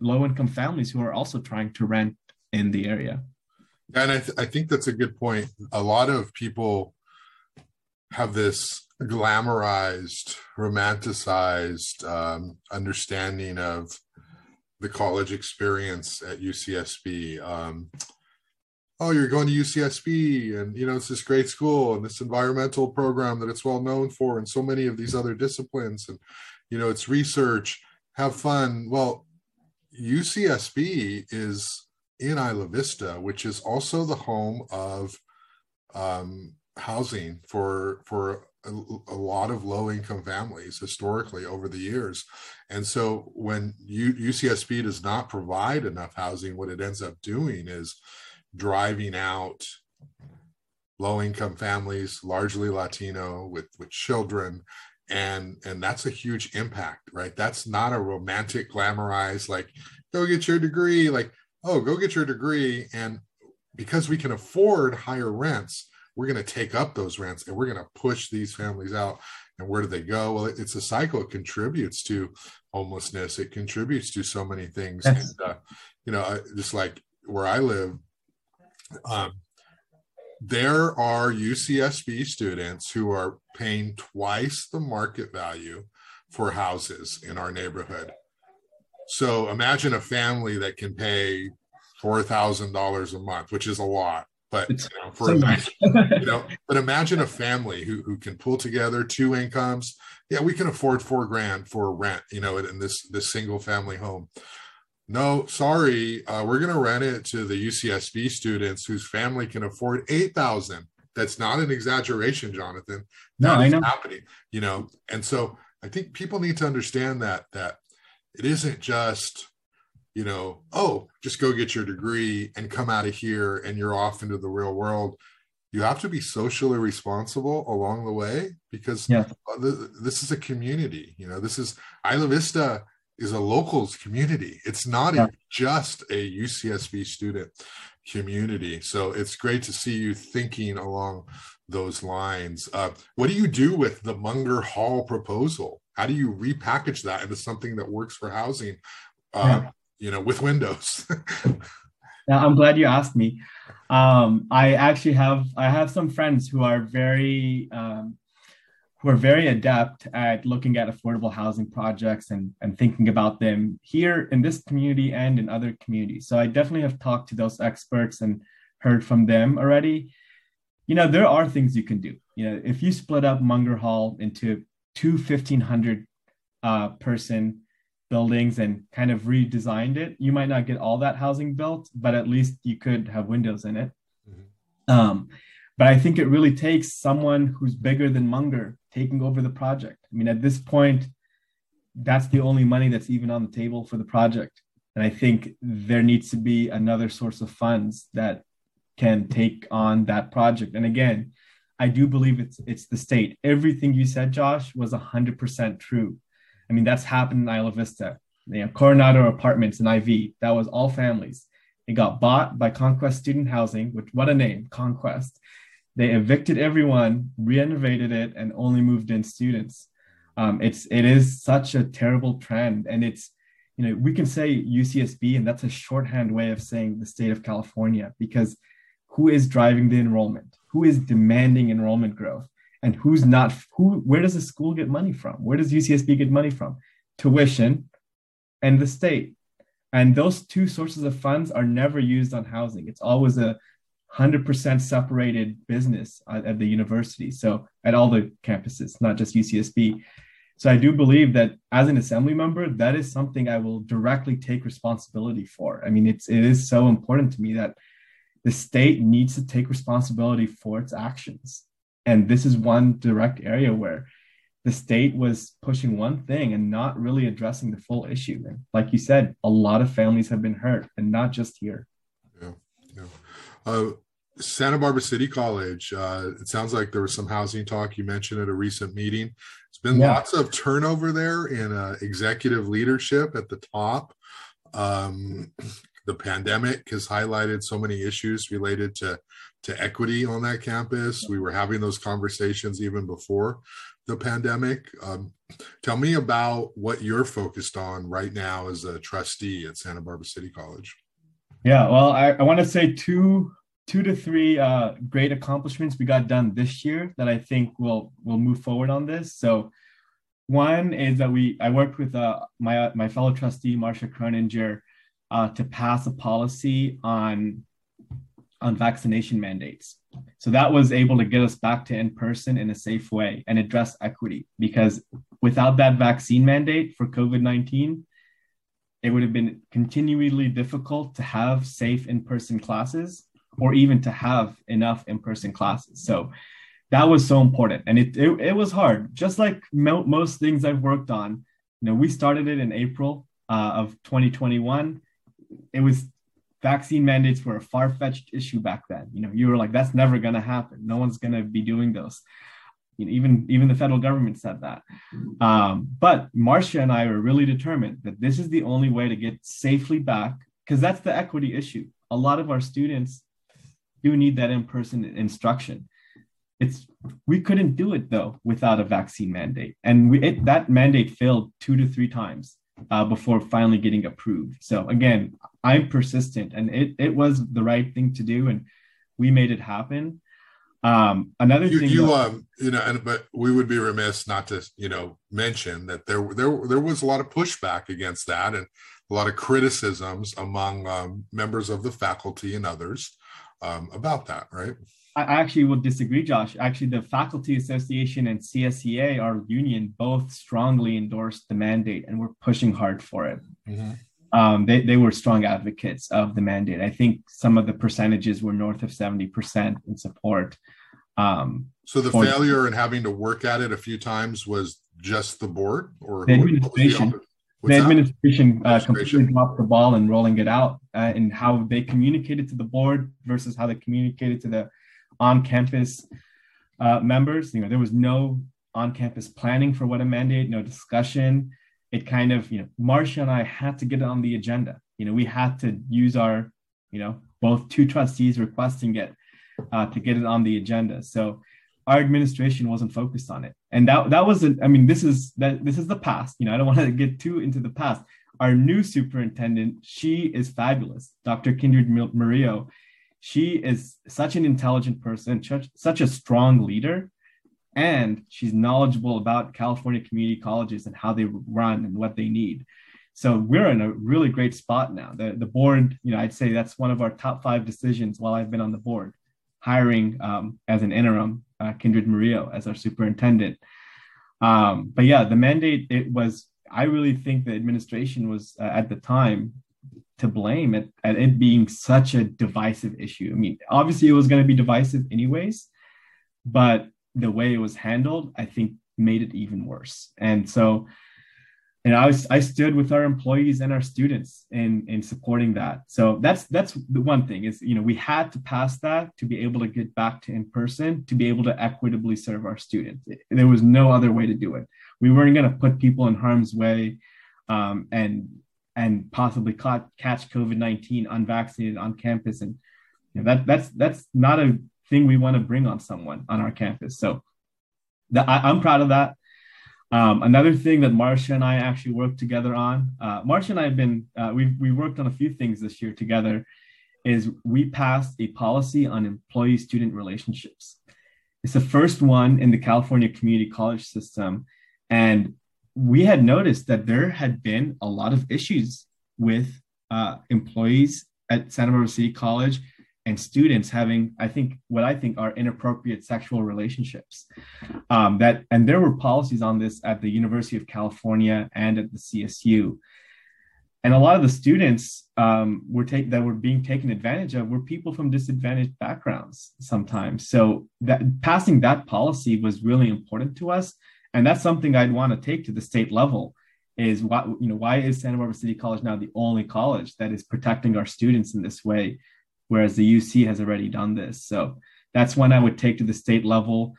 Speaker 2: low income families who are also trying to rent in the area.
Speaker 1: And I, th- I think that's a good point. A lot of people have this glamorized, romanticized um, understanding of the college experience at UCSB. Um, oh, you're going to UCSB and, you know, it's this great school and this environmental program that it's well known for and so many of these other disciplines. And, you know, it's research, have fun. Well, UCSB is in Isla Vista, which is also the home of um, housing for for a, a lot of low income families historically over the years. And so when U, UCSB does not provide enough housing, what it ends up doing is driving out low income families, largely Latino with, with children. And, and that's a huge impact, right? That's not a romantic, glamorized, like, go get your degree, like, oh, go get your degree. And because we can afford higher rents, we're going to take up those rents and we're going to push these families out. And where do they go? Well, it's a cycle. It contributes to homelessness. It contributes to so many things. Yes. And, uh, you know, just like where I live, um, there are UCSB students who are paying twice the market value for houses in our neighborhood. So imagine a family that can pay four thousand dollars a month, which is a lot. But you know, for so a, (laughs) you know, but imagine a family who who can pull together two incomes. Yeah, we can afford four grand for rent, you know, in this this single family home no, sorry, uh, we're going to rent it to the UCSB students whose family can afford 8,000. That's not an exaggeration, Jonathan. That no, I know. happening, you know. And so I think people need to understand that that it isn't just, you know, oh, just go get your degree and come out of here and you're off into the real world. You have to be socially responsible along the way because yeah. this is a community. You know, this is Isla Vista is a locals community. It's not yeah. a, just a UCSB student community. So it's great to see you thinking along those lines. Uh, what do you do with the Munger Hall proposal? How do you repackage that into something that works for housing? Uh, yeah. You know, with windows. (laughs)
Speaker 2: yeah, I'm glad you asked me. Um, I actually have I have some friends who are very um, who are very adept at looking at affordable housing projects and, and thinking about them here in this community and in other communities. So I definitely have talked to those experts and heard from them already. You know, there are things you can do. You know, if you split up Munger Hall into two 1500 uh, person buildings and kind of redesigned it, you might not get all that housing built, but at least you could have windows in it. Mm-hmm. Um, but I think it really takes someone who's bigger than Munger taking over the project. I mean, at this point, that's the only money that's even on the table for the project. And I think there needs to be another source of funds that can take on that project. And again, I do believe it's it's the state. Everything you said, Josh, was hundred percent true. I mean, that's happened in Isla Vista. You know, Coronado Apartments in IV. That was all families. It got bought by Conquest Student Housing, which what a name, Conquest. They evicted everyone, renovated it, and only moved in students. Um, it's it is such a terrible trend, and it's you know we can say UCSB, and that's a shorthand way of saying the state of California because who is driving the enrollment? Who is demanding enrollment growth? And who's not? Who? Where does the school get money from? Where does UCSB get money from? Tuition, and the state. And those two sources of funds are never used on housing. It's always a 100% separated business at, at, the university. So at all the campuses, not just UCSB. So I do believe that as an assembly member, that is something I will directly take responsibility for. I mean, it's it is so important to me that the state needs to take responsibility for its actions. And this is one direct area where the state was pushing one thing and not really addressing the full issue. And like you said, a lot of families have been hurt, and not just here.
Speaker 1: Yeah, yeah. Uh, Santa Barbara City College. Uh, it sounds like there was some housing talk you mentioned at a recent meeting. It's been yeah. lots of turnover there in uh, executive leadership at the top. Um, the pandemic has highlighted so many issues related to to equity on that campus. We were having those conversations even before the pandemic. Um, tell me about what you're focused on right now as a trustee at Santa Barbara City College.
Speaker 2: Yeah, well, I, I want to say two two to three uh, great accomplishments we got done this year that I think will will move forward on this. So one is that we I worked with uh, my my fellow trustee Marsha Croninger uh, to pass a policy on on vaccination mandates. So that was able to get us back to in person in a safe way and address equity because without that vaccine mandate for COVID 19, it would have been continually difficult to have safe in person classes or even to have enough in person classes. So that was so important. And it, it, it was hard, just like mo- most things I've worked on. You know, we started it in April uh, of 2021. It was vaccine mandates were a far-fetched issue back then. You know, you were like, that's never going to happen. No one's going to be doing those. You know, even even the federal government said that. Um, but Marsha and I were really determined that this is the only way to get safely back because that's the equity issue. A lot of our students do need that in-person instruction. It's we couldn't do it though without a vaccine mandate, and we, it, that mandate failed two to three times uh, before finally getting approved. So again, I'm persistent, and it it was the right thing to do, and we made it happen. Um, another
Speaker 1: you,
Speaker 2: thing,
Speaker 1: you um, you know, and but we would be remiss not to, you know, mention that there there there was a lot of pushback against that, and a lot of criticisms among um, members of the faculty and others um, about that, right?
Speaker 2: I actually would disagree, Josh. Actually, the Faculty Association and CSEA, our union, both strongly endorsed the mandate and were pushing hard for it. Mm-hmm. Um, they, they were strong advocates of the mandate. I think some of the percentages were north of 70% in support.
Speaker 1: Um, so the failure and having to work at it a few times was just the board or
Speaker 2: the administration. The, the administration, uh, completely dropped the ball in rolling it out uh, and how they communicated to the board versus how they communicated to the on-campus uh, members. You know, there was no on-campus planning for what a mandate, no discussion. It kind of, you know, Marsha and I had to get it on the agenda. You know, we had to use our, you know, both two trustees requesting it uh, to get it on the agenda. So our administration wasn't focused on it, and that that was, I mean, this is that this is the past. You know, I don't (laughs) want to get too into the past. Our new superintendent, she is fabulous, Dr. Kindred Murillo she is such an intelligent person, such, a strong leader, and she's knowledgeable about California community colleges and how they run and what they need. So we're in a really great spot now. The, the board, you know, I'd say that's one of our top five decisions while I've been on the board, hiring um, as an interim uh, Kindred Murillo as our superintendent. Um, but yeah, the mandate, it was, I really think the administration was uh, at the time to blame at, at it being such a divisive issue. I mean, obviously it was going to be divisive anyways, but the way it was handled, I think, made it even worse. And so, and I was I stood with our employees and our students in in supporting that. So that's that's the one thing is you know we had to pass that to be able to get back to in person to be able to equitably serve our students. There was no other way to do it. We weren't going to put people in harm's way um, and and possibly caught, catch COVID nineteen unvaccinated on campus, and you know, that that's that's not a thing we want to bring on someone on our campus. So that, I, am proud of that. Um, another thing that Marsha and I actually worked together on, uh, Marsha and I have been uh, we we worked on a few things this year together. Is we passed a policy on employee student relationships. It's the first one in the California community college system, and we had noticed that there had been a lot of issues with uh, employees at Santa Barbara City College and students having, I think, what I think are inappropriate sexual relationships. Um, that and there were policies on this at the University of California and at the CSU. And a lot of the students um, were take, that were being taken advantage of were people from disadvantaged backgrounds sometimes. So that passing that policy was really important to us and that's something I'd want to take to the state level is why you know why is Santa Barbara City College now the only college that is protecting our students in this way, whereas the UC has already done this. So that's one I would take to the state level.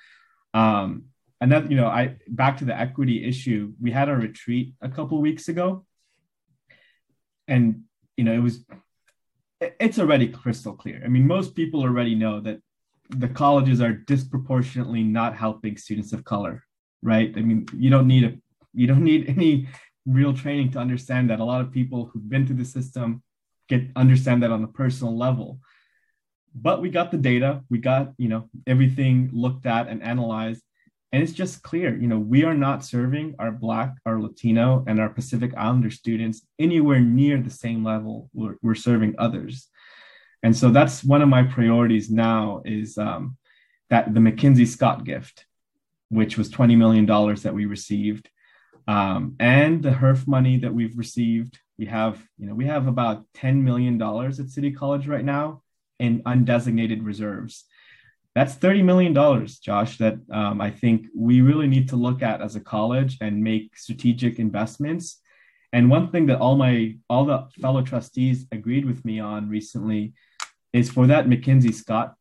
Speaker 2: Um, another, you know, I back to the equity issue. We had a retreat a couple weeks ago, and you know it was it's already crystal clear. I mean, most people already know that the colleges are disproportionately not helping students of color right? I mean, you don't need a you don't need (laughs) any real training to understand that. A lot of people who've been through the system get understand that on a personal level. But we got the data, we got, you know, everything looked at and analyzed. And it's just clear, you know, we are not serving our Black, our Latino, and our Pacific Islander students anywhere near the same level we're, we're serving others. And so that's one of my priorities now is um, that the MacKenzie Scott gift, which was $20 million that we received, um, and the HEERF money that we've received. We have, you know, we have about $10 million at City College right now in undesignated reserves. That's $30 million, Josh, that um, I think we really need to look at as a college and make strategic investments. And one thing that all my all the fellow trustees agreed with me on recently is for that MacKenzie Scott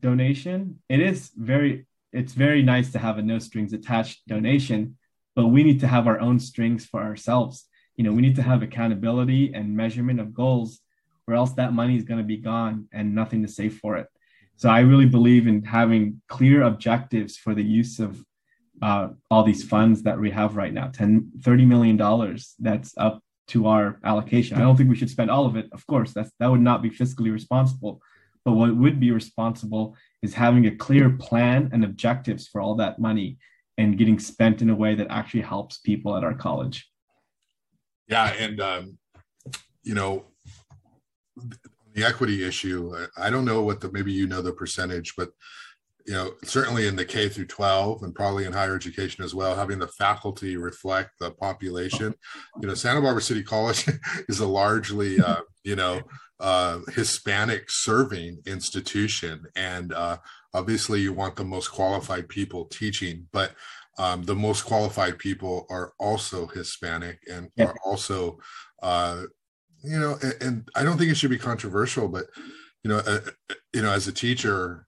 Speaker 2: donation. It is very it's very nice to have a no strings attached donation, but we need to have our own strings for ourselves. You know, we need to have accountability and measurement of goals, or else that money is going to be gone and nothing to save for it. So I really believe in having clear objectives for the use of uh, all these funds that we have right now 10 30 million dollars that's up to our allocation i don't think we should spend all of it of course that's that would not be fiscally responsible but what would be responsible is having a clear plan and objectives for all that money and getting spent in a way that actually helps people at our college.
Speaker 1: Yeah. And, um, you know, the equity issue, I don't know what the, maybe you know the percentage, but you know, certainly in the K through 12 and probably in higher education as well, having the faculty reflect the population. You know, Santa Barbara City College (laughs) is a largely, uh, you know, uh, Hispanic serving institution. And uh, obviously, you want the most qualified people teaching, but um, the most qualified people are also Hispanic and yeah. are also, uh, you know, and, and, I don't think it should be controversial, but you know, uh, you know, as a teacher,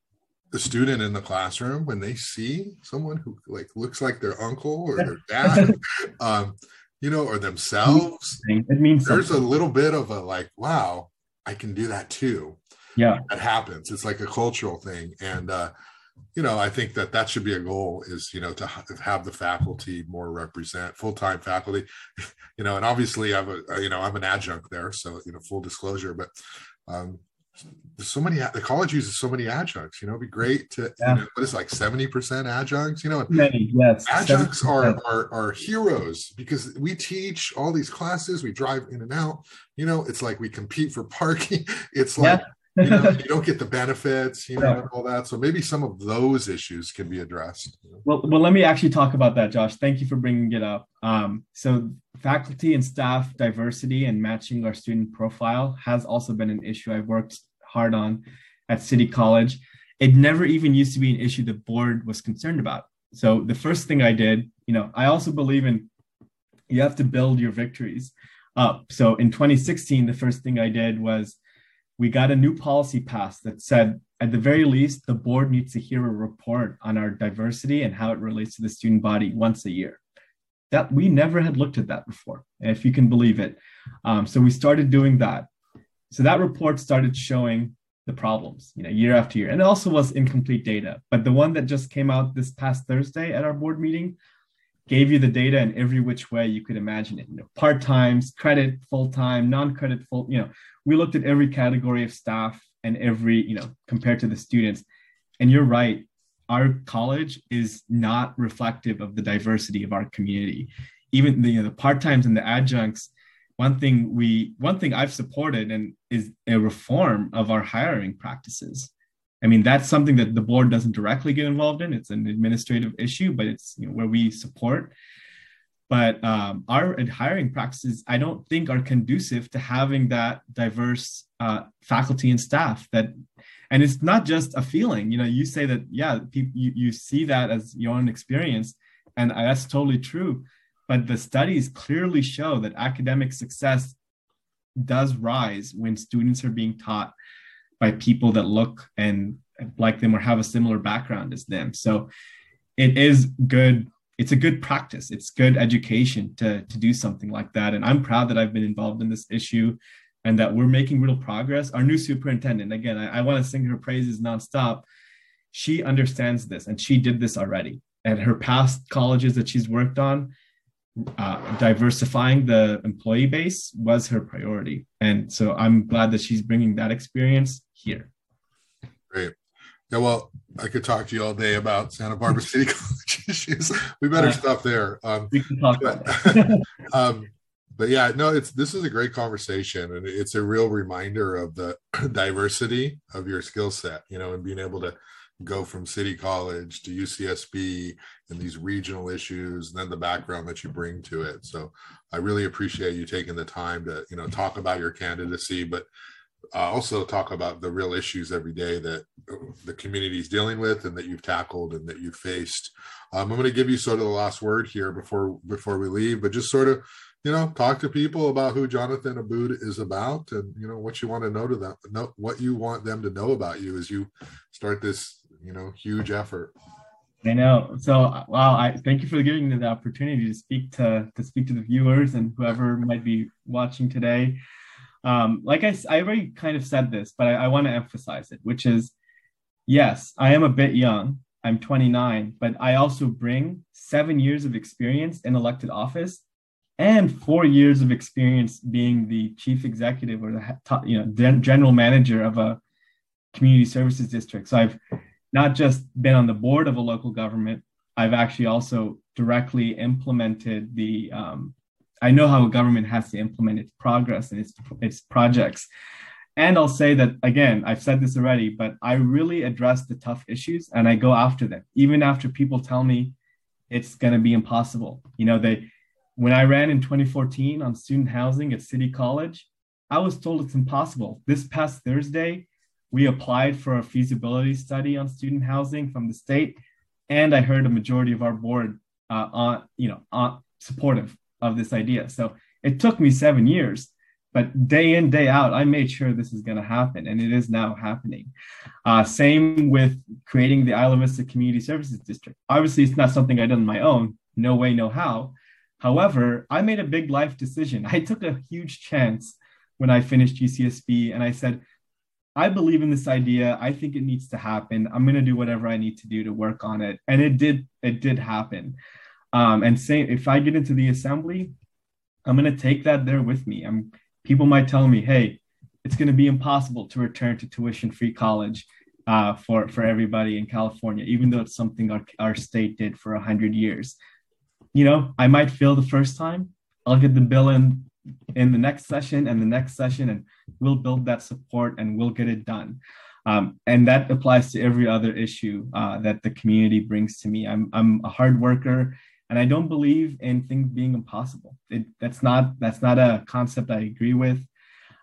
Speaker 1: the student in the classroom when they see someone who like looks like their uncle or their (laughs) dad, um, you know, or themselves,
Speaker 2: it means
Speaker 1: there's something. a little bit of a like, wow, I can do that too.
Speaker 2: Yeah,
Speaker 1: that happens. It's like a cultural thing, and uh, you know, I think that that should be a goal. Is you know to have the faculty more represent full time faculty. (laughs) You know, and obviously I'm a you know I'm an adjunct there, so you know full disclosure, but um, there's so many the college uses so many adjuncts you know it'd be great to yeah. you know, what is like 70% adjuncts you know
Speaker 2: many yes
Speaker 1: adjuncts are, are are heroes because we teach all these classes we drive in and out you know it's like we compete for parking (laughs) it's like yeah. You, know, (laughs) you, don't get the benefits you know yeah. all that so maybe some of those issues can be addressed
Speaker 2: well well let me actually talk about that josh thank you for bringing it up um, so faculty and staff diversity and matching our student profile has also been an issue i've worked hard on at City College. It never even used to be an issue the board was concerned about. So the first thing I did, you know, I also believe in you have to build your victories up. So in 2016, the first thing I did was we got a new policy passed that said, at the very least, the board needs to hear a report on our diversity and how it relates to the student body once a year. That we never had looked at that before, if you can believe it. Um, so we started doing that. So that report started showing the problems, you know, year after year, and it also was incomplete data. But the one that just came out this past Thursday at our board meeting gave you the data in every which way you could imagine it. You know, part times, credit, full time, non credit, full. You know, we looked at every category of staff and every, you know, compared to the students. And you're right, our college is not reflective of the diversity of our community. Even the, you know, the part times and the adjuncts one thing we one thing I've supported and is a reform of our hiring practices. I mean, that's something that the board doesn't directly get involved in. It's an administrative issue, but it's you know, where we support. But um, our hiring practices, I don't think, are conducive to having that diverse uh, faculty and staff. That, and it's not just a feeling. You know, you say that, yeah, people, you, you see that as your own experience, and that's totally true but the studies clearly show that academic success does rise when students are being taught by people that look and like them or have a similar background as them. So it is good. It's a good practice. It's good education to, to do something like that. And I'm proud that I've been involved in this issue and that we're making real progress. Our new superintendent, again, I, I want to sing her praises nonstop. She understands this and she did this already. At her past colleges that she's worked on, uh, diversifying the employee base was her priority. And so I'm glad that she's bringing that experience here.
Speaker 1: Great. Yeah, well, I could talk to you all day about Santa Barbara City (laughs) College issues. We better uh, stop there.
Speaker 2: Um, we can talk about (laughs)
Speaker 1: um, but yeah, no, it's this is a great conversation, and it's a real reminder of the (clears throat) diversity of your skill set. You know, and being able to go from City College to UCSB and these regional issues, and then the background that you bring to it. So I really appreciate you taking the time to you know talk about your candidacy, but uh, also talk about the real issues every day that the community is dealing with and that you've tackled and that you've faced. Um, I'm going to give you sort of the last word here before before we leave, but just sort of you know talk to people about who Jonathan Abboud is about and you know what you want to know to them, know what you want them to know about you as you start this you know huge effort.
Speaker 2: I know. So, wow! I thank you for giving me the opportunity to speak to to speak to the viewers and whoever might be watching today. Um, like I, I already kind of said this, but I, I want to emphasize it, which is yes, I am a bit young. I'm 29, but I also bring seven years of experience in elected office and four years of experience being the chief executive or the you know general manager of a community services district. So I've not just been on the board of a local government, I've actually also directly implemented the um, I know how a government has to implement its progress and its its projects. And I'll say that again, I've said this already, but I really address the tough issues and I go after them, even after people tell me it's going to be impossible. You know, they when I ran in 2014 on student housing at City College, I was told it's impossible. This past Thursday, we applied for a feasibility study on student housing from the state, and I heard a majority of our board uh, on, you know, on, supportive of this idea. So it took me seven years, but day in, day out, I made sure this is going to happen, and it is now happening. Uh, same with creating the Isla Vista Community Services District. Obviously, it's not something I did on my own, no way, no how. However, I made a big life decision. (laughs) I took a huge chance when I finished UCSB, and I said, I believe in this idea. I think it needs to happen. I'm going to do whatever I need to do to work on it. And it did, it did happen. Um, and say if I get into the assembly, I'm going to take that there with me. I'm people might tell me, hey, it's going to be impossible to return to tuition-free college uh, for for everybody in California, even though it's something our, our state did for hundred years. You know, I might fail the first time. I'll get the bill in in the next session and the next session, and we'll build that support and we'll get it done. Um, and that applies to every other issue uh, that the community brings to me. I'm I'm a hard worker and I don't believe in things being impossible. It, that's not that's not a concept I agree with.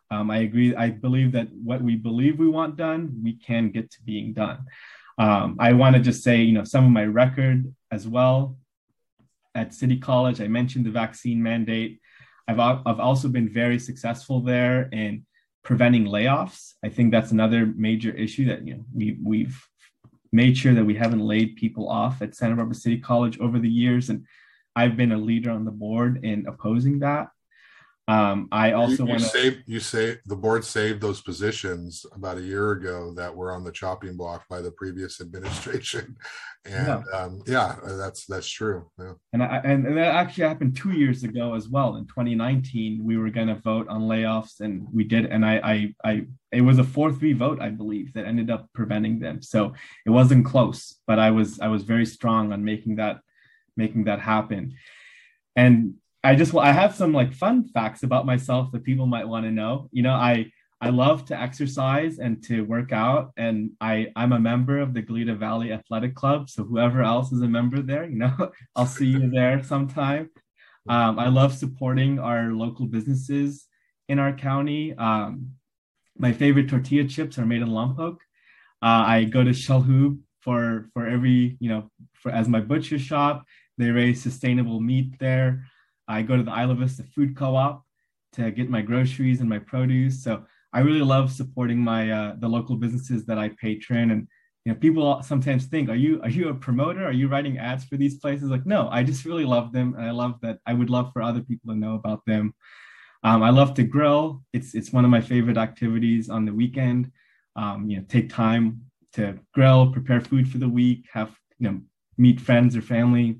Speaker 2: Um, I agree. I believe that what we believe we want done, we can get to being done. Um, I want to just say, you know, some of my record as well at City College. I mentioned the vaccine mandate. I've I've also been very successful there in preventing layoffs. I think that's another major issue that you know we we've made sure that we haven't laid people off at Santa Barbara City College over the years. And I've been a leader on the board in opposing that. Um, I also want to
Speaker 1: save you say the board saved those positions about a year ago that were on the chopping block by the previous (laughs) administration, and yeah, um, yeah that's that's true. Yeah.
Speaker 2: And I, and, and that actually happened two years ago as well. In 2019, we were going to vote on layoffs, and we did. And I, I, I, it was a four-three vote, I believe, that ended up preventing them. So it wasn't close, but I was I was very strong on making that making that happen. And I just I have some like fun facts about myself that people might want to know. You know, I I love to exercise and to work out, and I I'm a member of the Goleta Valley Athletic Club. So whoever else is a member there, you know, (laughs) I'll see you there sometime. Um, I love supporting our local businesses in our county. Um, my favorite tortilla chips are made in Lompoc. Uh, I go to Shalhoob for for every you know for as my butcher shop. They raise sustainable meat there. I go to the Isla Vista Food Co-op to get my groceries and my produce. So I really love supporting my uh, the local businesses that I patron. And you know, people sometimes think, "Are you are you a promoter? Are you writing ads for these places?" Like, no, I just really love them, and I love that. I would love for other people to know about them. Um, I love to grill. It's it's one of my favorite activities on the weekend. Um, you know, take time to grill, prepare food for the week, have you know, meet friends or family.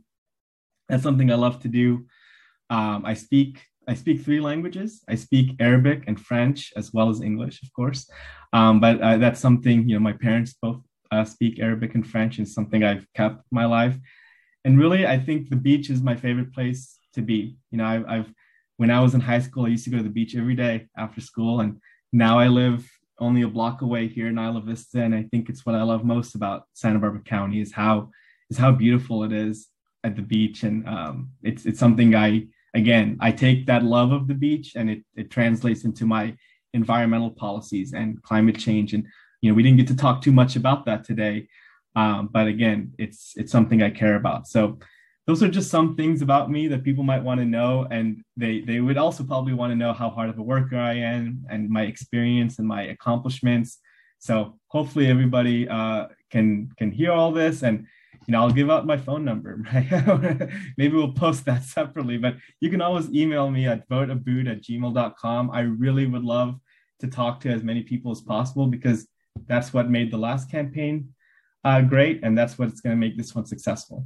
Speaker 2: That's something I love to do. Um, I speak I speak three languages. I speak Arabic and French as well as English, of course. Um, but uh, that's something you know my parents both uh, speak Arabic and French, and something I've kept my life. And really, I think the beach is my favorite place to be. You know, I've, I've when I was in high school, I used to go to the beach every day after school. And now I live only a block away here in Isla Vista. And I think it's what I love most about Santa Barbara County is how is how beautiful it is at the beach. And um, it's it's something I again I take that love of the beach and it it translates into my environmental policies and climate change. And you know, we didn't get to talk too much about that today. Um, but again, it's it's something I care about. So those are just some things about me that people might want to know and they they would also probably want to know how hard of a worker i am and my experience and my accomplishments so hopefully everybody uh, can can hear all this and you know i'll give out my phone number (laughs) right? maybe we'll post that separately but you can always email me at voteabboud at gmail.com i really would love to talk to as many people as possible because that's what made the last campaign uh, great and that's what's going to make this one successful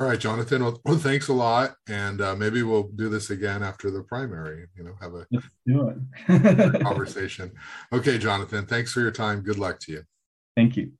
Speaker 1: all right, Jonathan. Well, well thanks a lot, and uh, maybe we'll do this again after the primary. You know, have a
Speaker 2: Let's do it. (laughs)
Speaker 1: conversation. Okay, Jonathan. Thanks for your time. Good luck to you.
Speaker 2: Thank you.